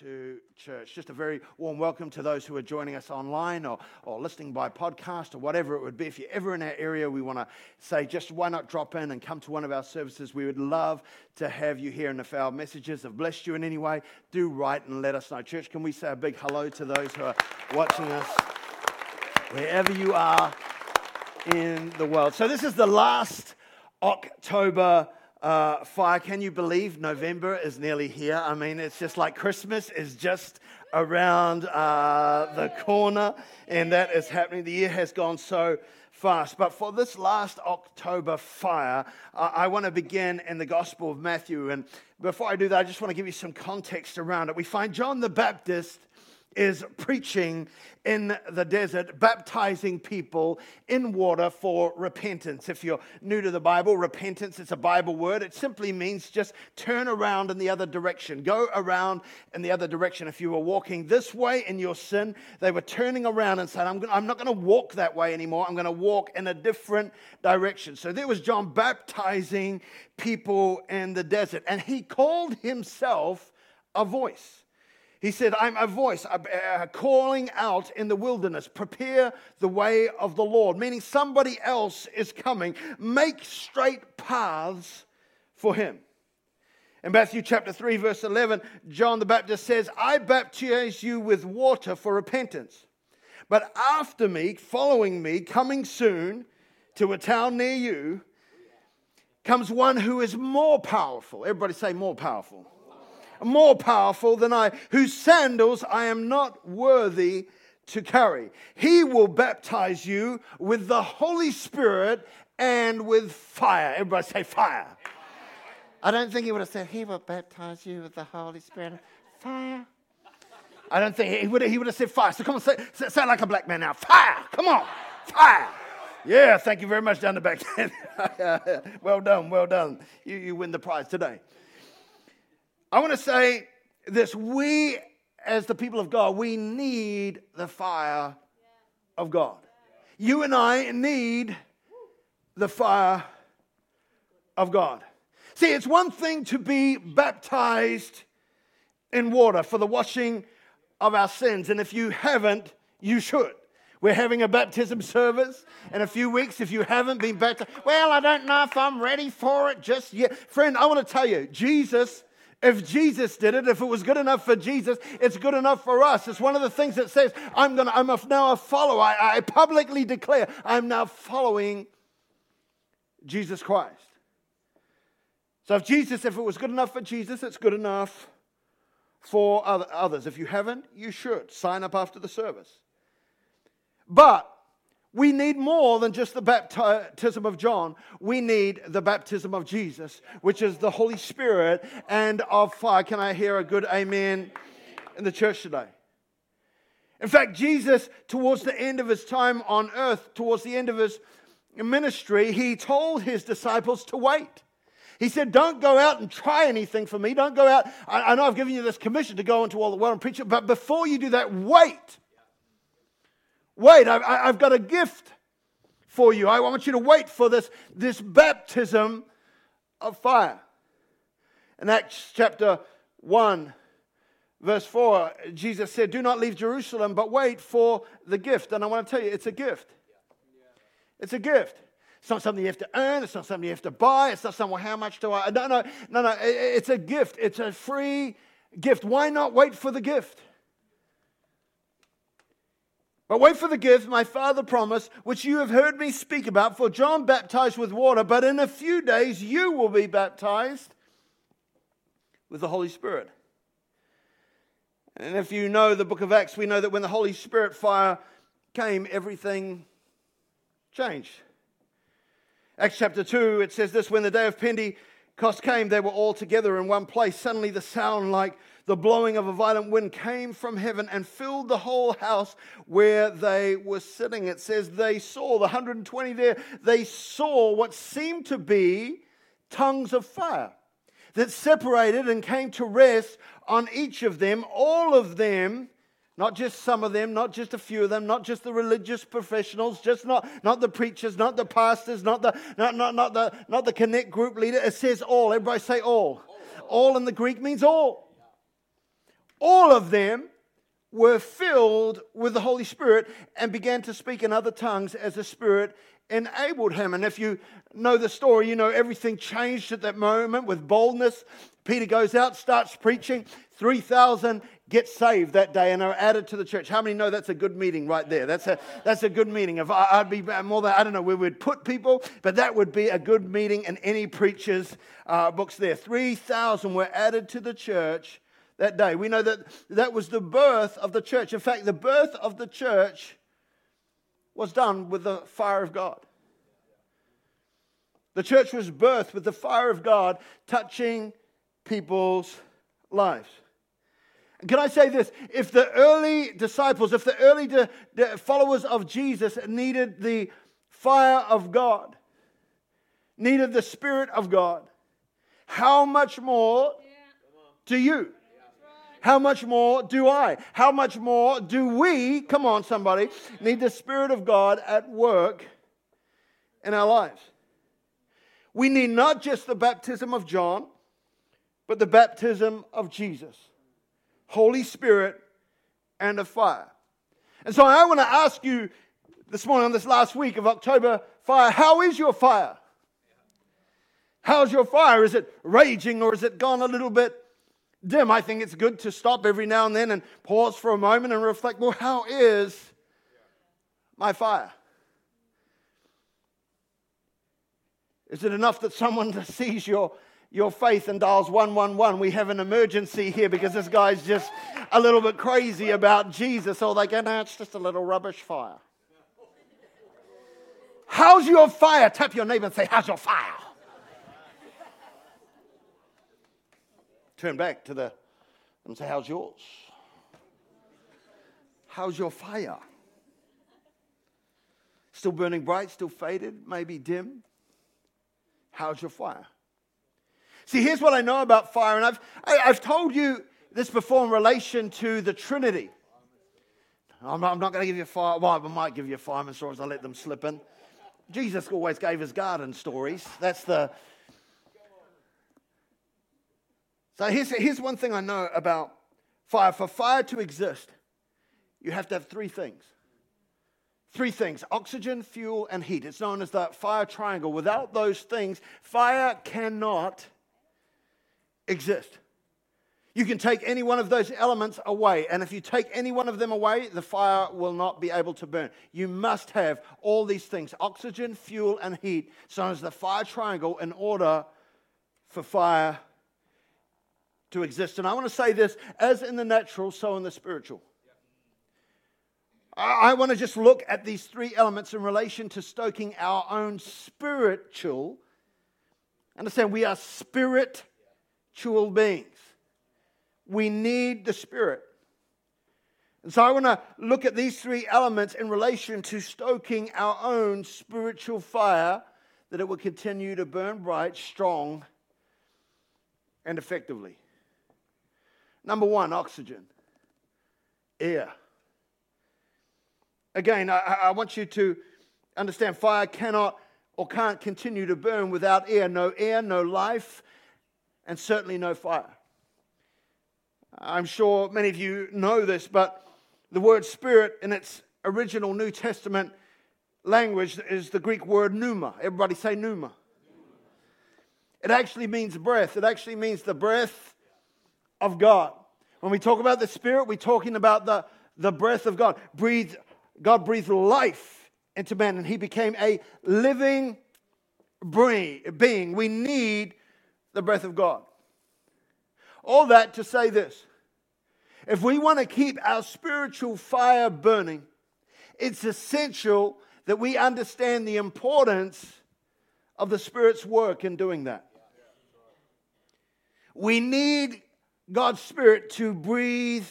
to church. Just a very warm welcome to those who are joining us online or, or listening by podcast or whatever it would be. If you're ever in our area, we want to say just why not drop in and come to one of our services. We would love to have you here. And if our messages have blessed you in any way, do write and let us know. Church, can we say a big hello to those who are watching us wherever you are in the world? So, this is the last October uh, fire. Can you believe November is nearly here? I mean, it's just like Christmas is just around uh, the corner, and that is happening. The year has gone so fast. But for this last October fire, uh, I want to begin in the Gospel of Matthew. And before I do that, I just want to give you some context around it. We find John the Baptist is preaching in the desert, baptizing people in water for repentance. If you're new to the Bible, repentance is a Bible word. It simply means just turn around in the other direction, go around in the other direction. If you were walking this way in your sin, they were turning around and saying, I'm, gonna, I'm not going to walk that way anymore. I'm going to walk in a different direction. So there was John baptizing people in the desert, and he called himself a voice. He said, I'm a voice uh, calling out in the wilderness, prepare the way of the Lord, meaning somebody else is coming. Make straight paths for him. In Matthew chapter 3, verse 11, John the Baptist says, I baptize you with water for repentance. But after me, following me, coming soon to a town near you, comes one who is more powerful. Everybody say, more powerful more powerful than I, whose sandals I am not worthy to carry. He will baptize you with the Holy Spirit and with fire. Everybody say fire. I don't think he would have said, He will baptize you with the Holy Spirit. Fire. I don't think he would have, he would have said fire. So come on, say, say like a black man now. Fire. Come on. Fire. Yeah, thank you very much down the back. well done, well done. You, you win the prize today. I want to say this we, as the people of God, we need the fire of God. You and I need the fire of God. See, it's one thing to be baptized in water for the washing of our sins, and if you haven't, you should. We're having a baptism service in a few weeks. If you haven't been baptized, well, I don't know if I'm ready for it just yet. Friend, I want to tell you, Jesus if Jesus did it, if it was good enough for Jesus, it's good enough for us. It's one of the things that says, I'm, gonna, I'm now a follower. I, I publicly declare I'm now following Jesus Christ. So if Jesus, if it was good enough for Jesus, it's good enough for others. If you haven't, you should sign up after the service. But we need more than just the baptism of John. We need the baptism of Jesus, which is the Holy Spirit and of fire. Can I hear a good amen in the church today? In fact, Jesus, towards the end of his time on earth, towards the end of his ministry, he told his disciples to wait. He said, Don't go out and try anything for me. Don't go out. I, know I've given you this commission to go into all the world and preach it, but before you do that, wait Wait, I've, I've got a gift for you. I want you to wait for this, this baptism of fire. In Acts chapter 1, verse 4, Jesus said, Do not leave Jerusalem, but wait for the gift. And I want to tell you, it's a gift. It's a gift. It's not something you have to earn. It's not something you have to buy. It's not something, how much do I? No, no, no, no. It's a gift. It's a free gift. Why not wait for the gift? But wait for the gift my Father promised, which you have heard me speak about. For John baptized with water, but in a few days you will be baptized with the Holy Spirit. And if you know the book of Acts, we know that when the Holy Spirit fire came, everything changed. Acts chapter 2, it says this when the day of Pentecost came, they were all together in one place. Suddenly, the sound like the blowing of a violent wind came from heaven and filled the whole house where they were sitting. It says they saw, the 120 there, they saw what seemed to be tongues of fire that separated and came to rest on each of them, all of them. Not just some of them, not just a few of them, not just the religious professionals, just not, not the preachers, not the pastors, not the, not, not, not, the, not the connect group leader. It says all. Everybody say all. All, in the Greek means all all of them were filled with the Holy Spirit and began to speak in other tongues as the Spirit enabled him. And if you know the story, you know everything changed at that moment with boldness. Peter goes out, starts preaching. 3,000 get saved that day and are added to the church. How many know that's a good meeting right there? That's a, that's a good meeting. If I, would be more than, I don't know where we'd put people, but that would be a good meeting in any preacher's uh, books there. 3,000 were added to the church that day. We know that that was the birth of the church. In fact, the birth of the church was done with the fire of God. The church was birthed with the fire of God touching people's lives. And can I say this? If the early disciples, if the early followers of Jesus needed the fire of God, needed the Spirit of God, how much more do you? How much more do I? How much more do we, come on, somebody, need the Spirit of God at work in our lives? We need not just the baptism of John, but the baptism of Jesus, Holy Spirit, and of fire. And so I want to ask you this morning on this last week of October fire, how is your fire? How's your fire? Is it raging or is it gone a little bit dim, I think it's good to stop every now and then and pause for a moment and reflect well, how is my fire? Is it enough that someone sees your, your faith and dials 111? We have an emergency here because this guy's just a little bit crazy about Jesus. Or they go, no, it's just a little rubbish fire. How's your fire? Tap your neighbor and say, How's your fire? Turn back to the and say, How's yours? How's your fire? Still burning bright, still faded, maybe dim? How's your fire? See, here's what I know about fire, and I've, I, have i have told you this before in relation to the Trinity. I'm not, not going to give you a fire. Well, I might give you a fireman stories. I let them slip in. Jesus always gave his garden stories. That's the so here's, here's one thing I know about fire. For fire to exist, you have to have three things. Three things oxygen, fuel, and heat. It's known as the fire triangle. Without those things, fire cannot exist. You can take any one of those elements away, and if you take any one of them away, the fire will not be able to burn. You must have all these things oxygen, fuel, and heat, known as the fire triangle, in order for fire to exist. And I want to say this as in the natural, so in the spiritual. I want to just look at these three elements in relation to stoking our own spiritual. Understand, we are spiritual beings. We need the Spirit. And so I want to look at these three elements in relation to stoking our own spiritual fire that it will continue to burn bright, strong, and effectively. Number one, oxygen, air. Again, I, I, want you to understand fire cannot or can't continue to burn without air. No air, no life, and certainly no fire. I'm sure many of you know this, but the word spirit in its original New Testament language is the Greek word pneuma. Everybody say pneuma. It actually means breath. It actually means the breath of God. When we talk about the Spirit, we're talking about the, the breath of God. Breathe, God breathed life into man, and he became a living being. We need the breath of God. All that to say this if we want to keep our spiritual fire burning, it's essential that we understand the importance of the Spirit's work in doing that. We need God's Spirit to breathe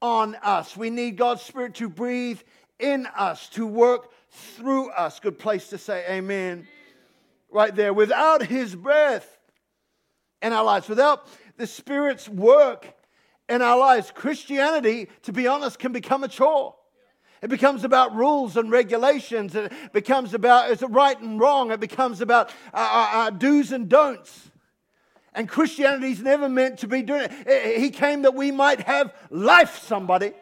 on us. We need God's Spirit to breathe in us, to work through us. Good place to say amen. Right there. Without His breath in our lives, without the Spirit's work in our lives, Christianity, to be honest, can become a chore. It becomes about rules and regulations. It becomes about is it right and wrong. It becomes about our, uh, uh do's and don'ts. And Christianity's never meant to be doing it. Eh, eh, he came that we might have life, somebody.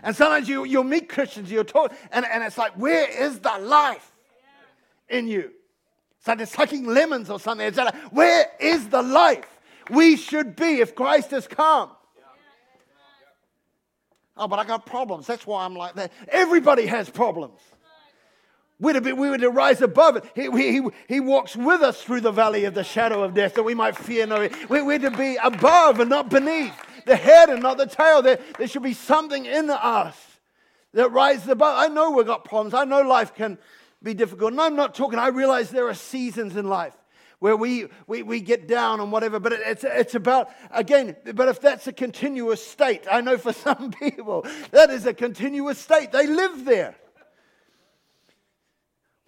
And sometimes you, you'll meet Christians, you're taught, and, and it's like, where is the life in you? It's like they're sucking lemons or something. It's like, where is the life we should be if Christ has come? Oh, but I got problems. That's why I'm like that. Everybody has problems. We're to, be, we were to rise above it. He, he, he walks with us through the valley of the shadow of death that we might fear no. We're, we're to be above and not beneath, the head and not the tail. There, there should be something in us that rises above. I know we've got problems. I know life can be difficult. And I'm not talking, I realize there are seasons in life where we, we, we get down and whatever, but it's, it's about, again, but if that's a continuous state, I know for some people that is a continuous state. They live there.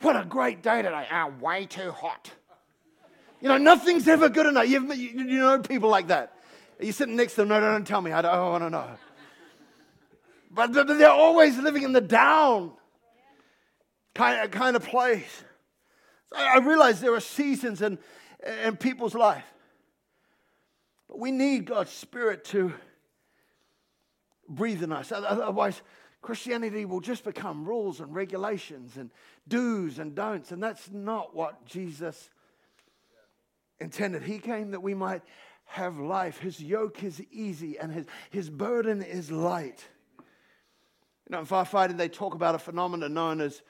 What a great day today. Ah, way too hot. You know, nothing's ever good enough. You've, you, you know people like that. You're sitting next to them. No, no, don't tell me. I don't, oh, I don't know. But they're always living in the down kind of, kind of place. I realize there are seasons in, in people's life. But we need God's Spirit to breathe in us. Otherwise, Christianity will just become rules and regulations and do's and don'ts. And that's not what Jesus intended. He came that we might have life. His yoke is easy and his, his burden is light. You know, in firefighting, they talk about a phenomenon known as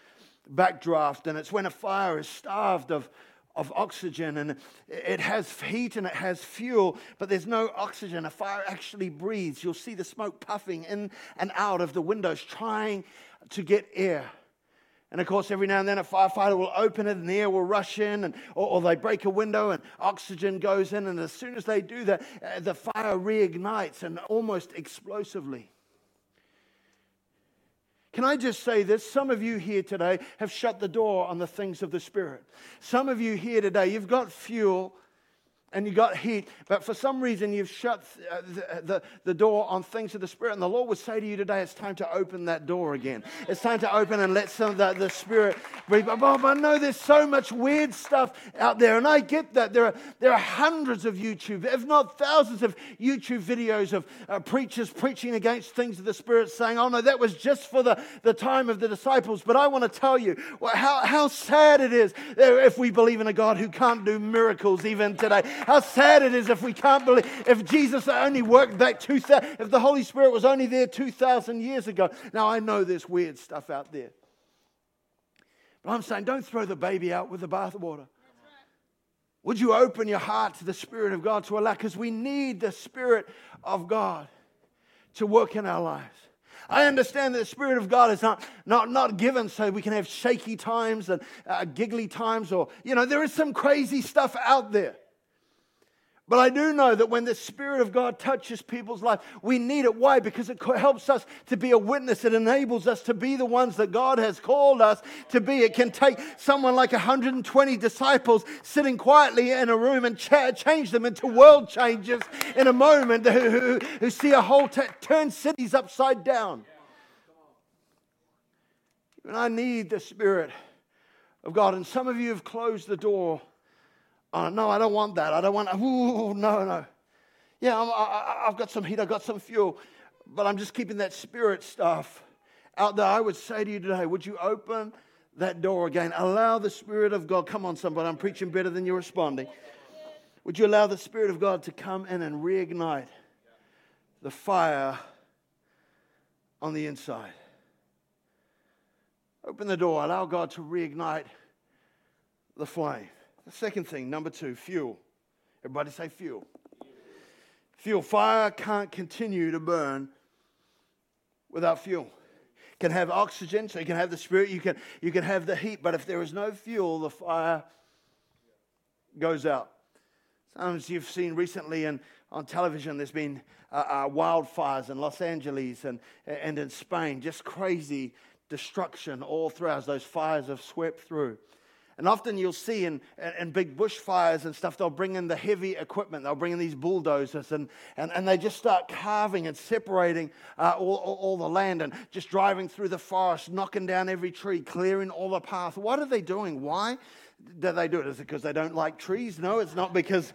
backdraft, and it's when a fire is starved of, of oxygen and it has heat and it has fuel, but there's no oxygen. A fire actually breathes. You'll see the smoke puffing in and out of the windows, trying to get air. And of course, every now and then a firefighter will open it and the air will rush in, and, or, or they break a window and oxygen goes in. And as soon as they do that, uh, the fire reignites and almost explosively. Can I just say this? Some of you here today have shut the door on the things of the Spirit. Some of you here today, you've got fuel and you got heat, but for some reason you've shut uh, the, the, the, door on things of the Spirit. And the Lord would say to you today, it's time to open that door again. It's time to open and let some of the, the Spirit breathe. But I know there's so much weird stuff out there, and I get that. There are, there are hundreds of YouTube, if not thousands of YouTube videos of uh, preachers preaching against things of the Spirit, saying, oh no, that was just for the, the time of the disciples. But I want to tell you how, how sad it is if we believe in a God who can't do miracles even today how sad it is if we can't believe, if Jesus only worked back 2,000, if the Holy Spirit was only there 2,000 years ago. Now, I know there's weird stuff out there. But I'm saying don't throw the baby out with the bathwater. Would you open your heart to the Spirit of God to allow? Because we need the Spirit of God to work in our lives. I understand that the Spirit of God is not, not, not given so we can have shaky times and uh, giggly times, or, you know, there is some crazy stuff out there. But I do know that when the Spirit of God touches people's life, we need it. Why? Because it helps us to be a witness. It enables us to be the ones that God has called us to be. It can take someone like 120 disciples sitting quietly in a room and change them into world changers in a moment who, who, who see a whole t- turn cities upside down. And I need the Spirit of God. And some of you have closed the door Oh, no, I don't want that. I don't want, ooh, no, no. Yeah, I, have got some heat, I've got some fuel, but I'm just keeping that spirit stuff out there. I would say to you today, would you open that door again? Allow the Spirit of God. Come on, somebody, I'm preaching better than you're responding. Would you allow the Spirit of God to come in and reignite the fire on the inside? Open the door, allow God to reignite the flame. The second thing, number two, fuel. Everybody say fuel. Fuel. Fire can't continue to burn without fuel. can have oxygen, so you can have the spirit, you can, you can have the heat, but if there is no fuel, the fire goes out. Sometimes you've seen recently in, on television, there's been uh, uh, wildfires in Los Angeles and, and in Spain, just crazy destruction all throughout as those fires have swept through. And often you'll see in, in big bushfires and stuff, they'll bring in the heavy equipment. They'll bring in these bulldozers and, and, and they just start carving and separating uh, all, all, all, the land and just driving through the forest, knocking down every tree, clearing all the path. What are they doing? Why do they do it? Is it because they don't like trees? No, it's not because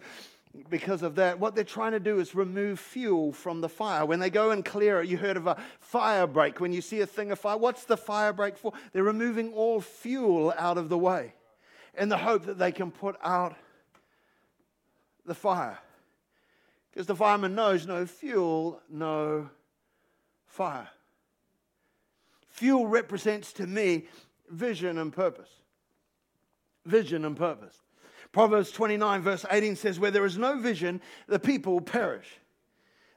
because of that. What they're trying to do is remove fuel from the fire. When they go and clear it, you heard of a fire break. When you see a thing of fire, what's the fire break for? They're removing all fuel out of the way in the hope that they can put out the fire. Because the fireman knows no fuel, no fire. Fuel represents to me vision and purpose. Vision and purpose. Proverbs 29, verse 18 says, Where there is no vision, the people perish.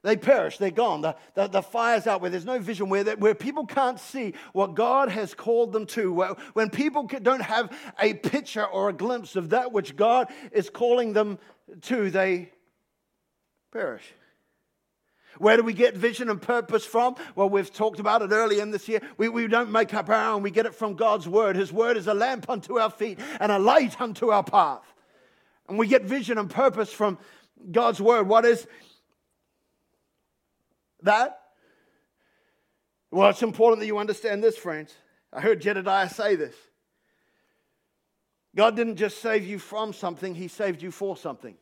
They perish, they're gone. The, the, the fire's out where there's no vision, where, where people can't see what God has called them to. When people don't have a picture or a glimpse of that which God is calling them to, they perish. Where do we get vision and purpose from? Well, we've talked about it early in this year. We, we don't make up our own, we get it from God's word. His word is a lamp unto our feet and a light unto our path. And we get vision and purpose from God's word. What is that? Well, it's important that you understand this, friends. I heard Jedediah say this. God didn't just save you from something, He saved you for something.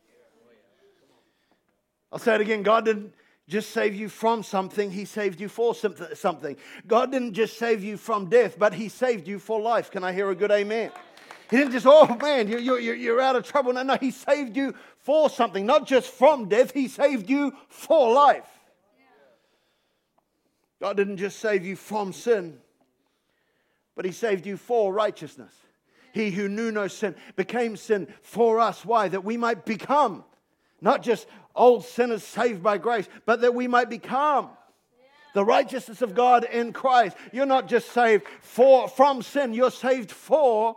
I'll say it again. God didn't just save you from something, He saved you for something. God didn't just save you from death, but He saved you for life. Can I hear a good amen? He didn't just, oh man, you're, you're, you're out of trouble. No, no, He saved you for something, not just from death, He saved you for life. God didn't just save you from sin, but He saved you for righteousness. He who knew no sin became sin for us. Why? That we might become not just old sinners saved by grace, but that we might become the righteousness of God in Christ. You're not just saved for, from sin, you're saved for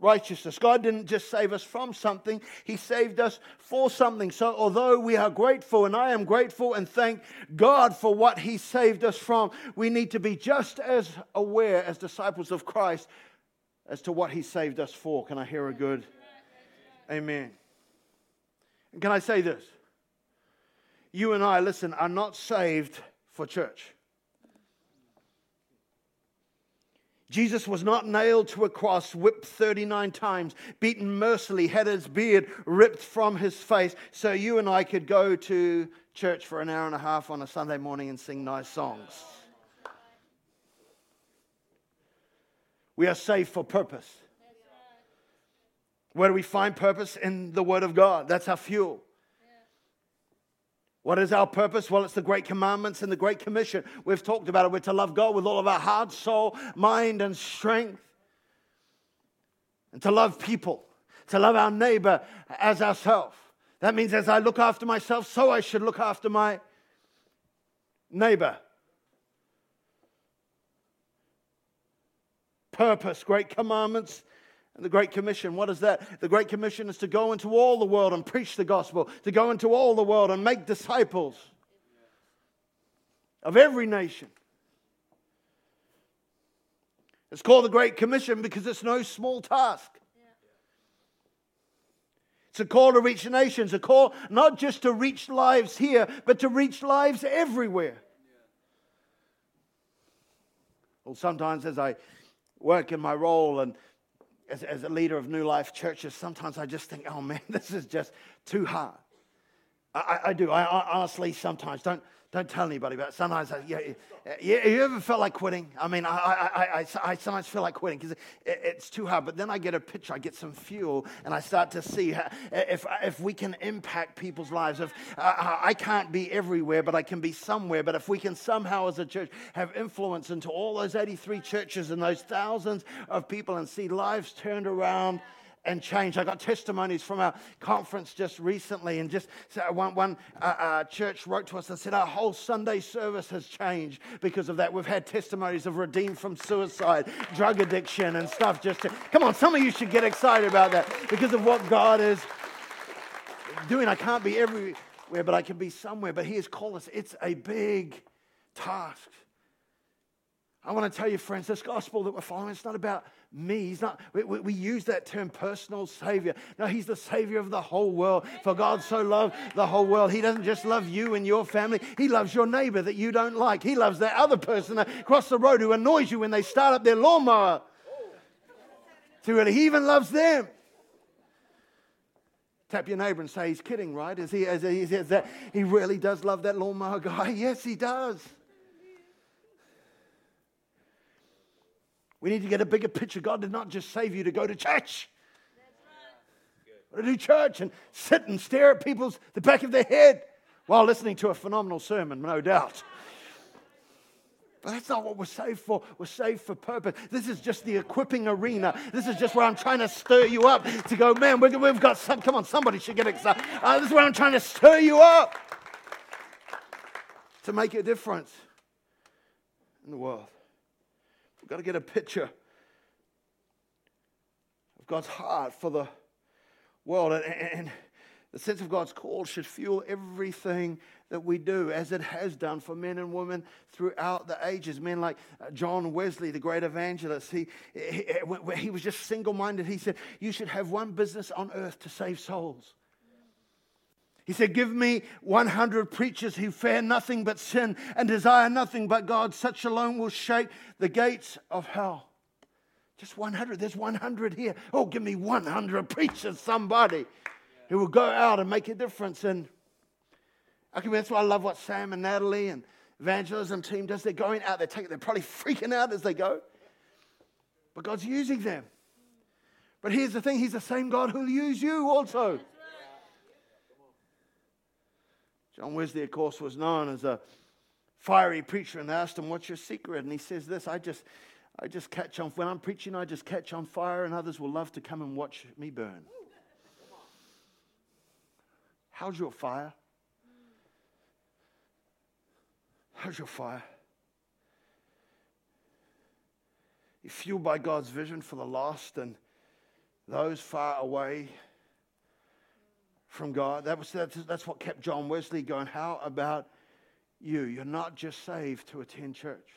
righteousness. God didn't just save us from something, He saved us for something. So, although we are grateful, and I am grateful and thank God for what He saved us from, we need to be just as aware as disciples of Christ as to what He saved us for. Can I hear a good amen? And can I say this? You and I, listen, are not saved for church. Jesus was not nailed to a cross, whipped 39 times, beaten mercilessly, had his beard ripped from his face, so you and I could go to church for an hour and a half on a Sunday morning and sing nice songs. We are saved for purpose. Where do we find purpose? In the Word of God. That's our fuel. What is our purpose? Well, it's the great commandments and the great commission. We've talked about it. We're to love God with all of our heart, soul, mind, and strength. And to love people, to love our neighbor as ourselves. That means as I look after myself, so I should look after my neighbor. Purpose, great commandments, and the Great Commission, what is that? The Great Commission is to go into all the world and preach the gospel, to go into all the world and make disciples of every nation. It's called the Great Commission because it's no small task. It's a call to reach nations, a call not just to reach lives here, but to reach lives everywhere. Well, sometimes as I work in my role and as, as a leader of New Life churches, sometimes I just think, oh man, this is just too hard. I, I, do. I, I honestly sometimes don't don't tell anybody about it. Sometimes, I, yeah, yeah, you ever felt like quitting? I mean, I, I, I, I sometimes feel like quitting because it, it's too hard. But then I get a picture, I get some fuel, and I start to see if, if we can impact people's lives. If uh, I can't be everywhere, but I can be somewhere. But if we can somehow, as a church, have influence into all those 83 churches and those thousands of people and see lives turned around and change. I got testimonies from our conference just recently, and just one, one uh, uh, church wrote to us and said, Our whole Sunday service has changed because of that. We've had testimonies of redeemed from suicide, drug addiction, and stuff. Just to, come on, some of you should get excited about that because of what God is doing. I can't be everywhere, but I can be somewhere. But He has called us. It's a big task. I want to tell you, friends, this gospel that we're following, it's not about me. He's not, we, we, use that term personal savior. No, he's the savior of the whole world. For God so loved the whole world. He doesn't just love you and your family, he loves your neighbor that you don't like. He loves that other person across the road who annoys you when they start up their lawnmower. See, he even loves them. Tap your neighbor and say, He's kidding, right? Is he, is he, is that, he really does love that lawnmower guy? Yes, he does. We need to get a bigger picture. God did not just save you to go to church. Right. To do church and sit and stare at people's the back of their head while listening to a phenomenal sermon, no doubt. But that's not what we're saved for. We're saved for purpose. This is just the equipping arena. This is just where I'm trying to stir you up to go, man, we've got some. Come on, somebody should get excited. Uh, this is where I'm trying to stir you up to make a difference in the world. We've got to get a picture of God's heart for the world. And, and the sense of God's call should fuel everything that we do, as it has done for men and women throughout the ages. Men like uh, John Wesley, the great evangelist, he, he, he was just single minded. He said, You should have one business on earth to save souls. He said, Give me 100 preachers who fear nothing but sin and desire nothing but God. Such alone will shake the gates of hell. Just 100. There's 100 here. Oh, give me 100 preachers, somebody who will go out and make a difference. And okay, that's why I love what Sam and Natalie and evangelism team does. They're going out, they're, taking, they're probably freaking out as they go. But God's using them. But here's the thing He's the same God who'll use you also. John Wesley, of course, was known as a fiery preacher, and they asked him, What's your secret? And he says this I just, I just catch on, when I'm preaching, I just catch on fire, and others will love to come and watch me burn. How's your fire? How's your fire? You're fueled by God's vision for the lost and those far away from God. That was, that's, that's what kept John Wesley going. How about you? You're not just saved to attend church.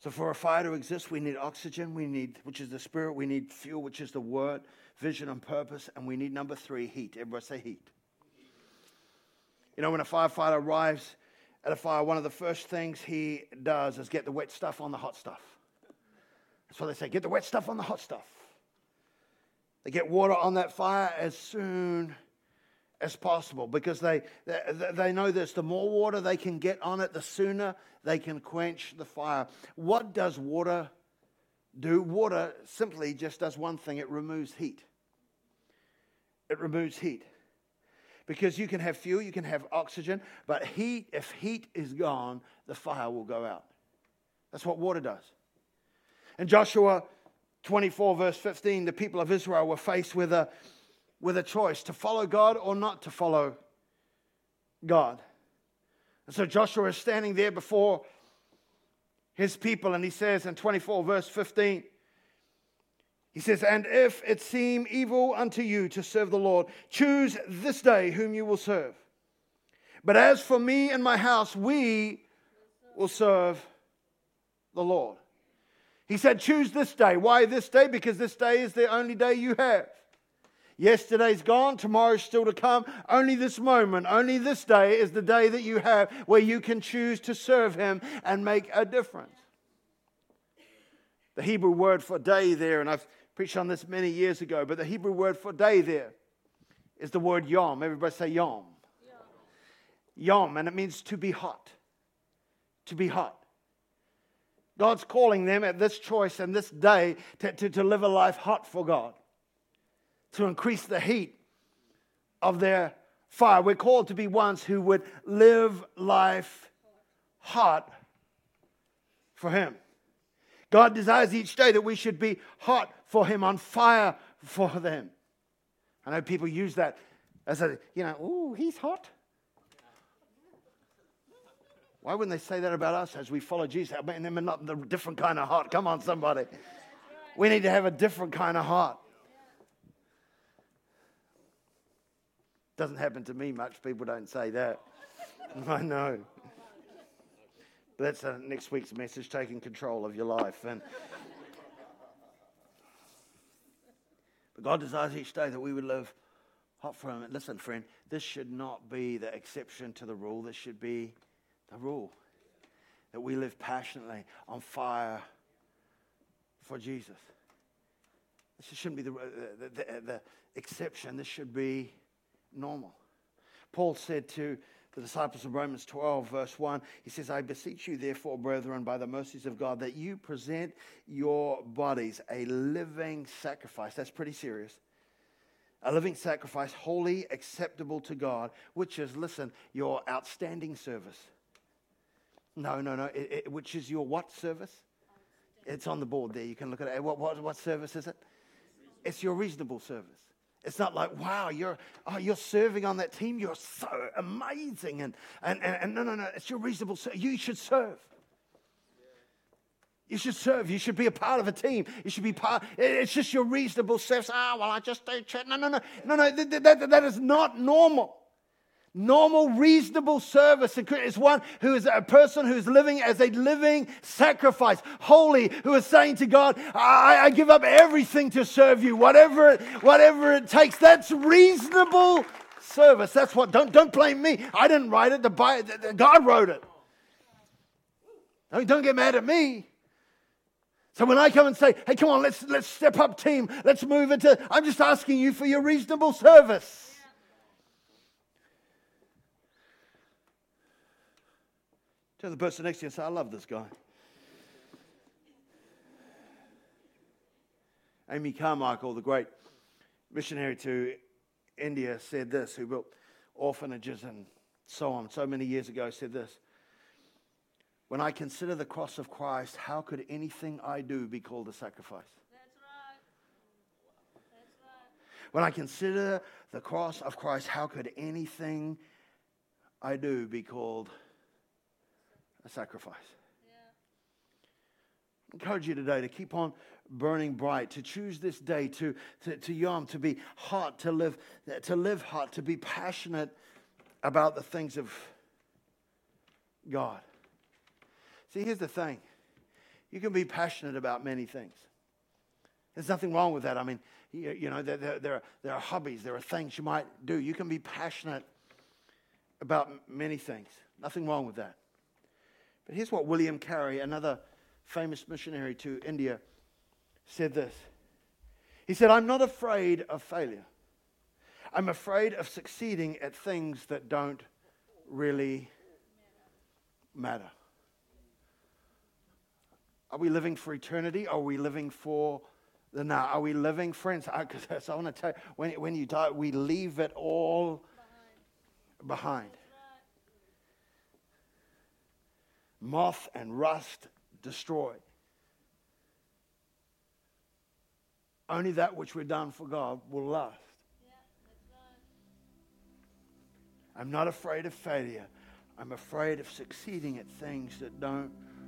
So, for a fire to exist, we need oxygen, we need, which is the spirit, we need fuel, which is the word, vision and purpose, and we need number three, heat. Everybody say heat. You know, when a firefighter arrives at a fire, one of the first things he does is get the wet stuff on the hot stuff. That's what they say get the wet stuff on the hot stuff. They get water on that fire as soon as possible because they, they, they know this the more water they can get on it, the sooner they can quench the fire. What does water do? Water simply just does one thing it removes heat. It removes heat. Because you can have fuel, you can have oxygen, but heat, if heat is gone, the fire will go out. That's what water does. And Joshua 24, verse 15, the people of Israel were faced with a, with a choice to follow God or not to follow God. And so Joshua is standing there before his people, and he says in 24, verse 15, he says, And if it seem evil unto you to serve the Lord, choose this day whom you will serve. But as for me and my house, we will serve the Lord. He said, Choose this day. Why this day? Because this day is the only day you have. Yesterday's gone, tomorrow's still to come. Only this moment, only this day is the day that you have where you can choose to serve Him and make a difference. The Hebrew word for day there, and I've preached on this many years ago, but the Hebrew word for day there is the word yom. Everybody say yom. Yom, and it means to be hot. To be hot. God's calling them at this choice and this day to, to, to live a life hot for God, to increase the heat of their fire. We're called to be ones who would live life hot for Him. God desires each day that we should be hot for Him, on fire for them. I know people use that as a, you know, ooh, he's hot. Why wouldn't they say that about us as we follow Jesus? I mean, they're not the different kind of heart. Come on, somebody. We need to have a different kind of heart. Doesn't happen to me much. People don't say that. I know. But that's uh, next week's message taking control of your life. And but God desires each day that we would live hot for Him. Listen, friend, this should not be the exception to the rule. This should be the rule that we live passionately on fire for Jesus. This shouldn't be the, uh, the, the, uh, the exception. This should be normal. Paul said to the disciples of Romans 12, verse 1, he says, I beseech you, therefore, brethren, by the mercies of God, that you present your bodies a living sacrifice. That's pretty serious. A living sacrifice, holy, acceptable to God, which is, listen, your outstanding service. No, no, no. It, it, which is your what service? It's on the board there. You can look at it. What, what, what service is it? It's your reasonable service. It's not like, wow, you're, oh, you're serving on that team. You're so amazing. And, and, and, and no, no, no. It's your reasonable service. You should serve. You should serve. You should be a part of a team. You should be part. It's just your reasonable service. Ah, oh, well, I just do church. No, no, no. No, no. That, that, that is not normal. Normal, reasonable service is one who is a person who is living as a living sacrifice, holy, who is saying to God, I, I give up everything to serve you, whatever, whatever it takes. That's reasonable service. That's what, don't, don't blame me. I didn't write it, the, the, God wrote it. Don't, don't get mad at me. So when I come and say, hey, come on, let's, let's step up, team, let's move into, I'm just asking you for your reasonable service. Tell the person next to you and say, I love this guy. Amy Carmichael, the great missionary to India, said this, who built orphanages and so on, so many years ago, said this. When I consider the cross of Christ, how could anything I do be called a sacrifice? That's right. That's right. When I consider the cross of Christ, how could anything I do be called a sacrifice. Yeah. encourage you today to keep on burning bright, to choose this day to, to, to yom, to be hot, to live, to live hot, to be passionate about the things of God. See, here's the thing you can be passionate about many things. There's nothing wrong with that. I mean, you, you know, there, there, there, are, there are hobbies, there are things you might do. You can be passionate about many things. Nothing wrong with that. But here's what William Carey, another famous missionary to India, said this. He said, I'm not afraid of failure. I'm afraid of succeeding at things that don't really matter. Are we living for eternity? Are we living for the now? Are we living, friends? Because I, I want to tell you, when, when you die, we leave it all behind. behind. Moth and rust destroy. Only that which we've done for God will last. I'm not afraid of failure. I'm afraid of succeeding at things that don't